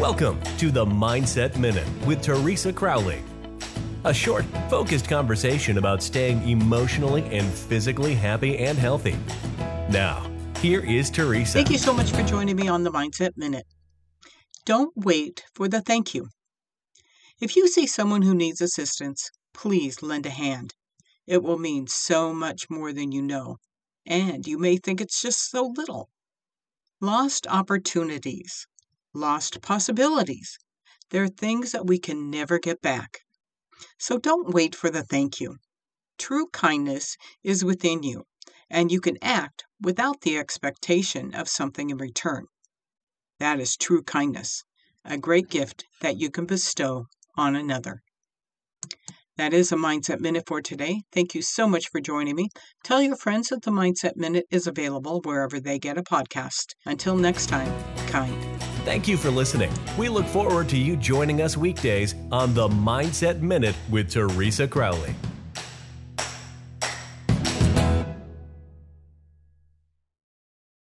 Welcome to the Mindset Minute with Teresa Crowley. A short, focused conversation about staying emotionally and physically happy and healthy. Now, here is Teresa. Thank you so much for joining me on the Mindset Minute. Don't wait for the thank you. If you see someone who needs assistance, please lend a hand. It will mean so much more than you know, and you may think it's just so little. Lost opportunities lost possibilities. There are things that we can never get back. So don't wait for the thank you. True kindness is within you, and you can act without the expectation of something in return. That is true kindness, a great gift that you can bestow on another. That is a Mindset Minute for today. Thank you so much for joining me. Tell your friends that the Mindset Minute is available wherever they get a podcast. Until next time, kind. Thank you for listening. We look forward to you joining us weekdays on the Mindset Minute with Teresa Crowley.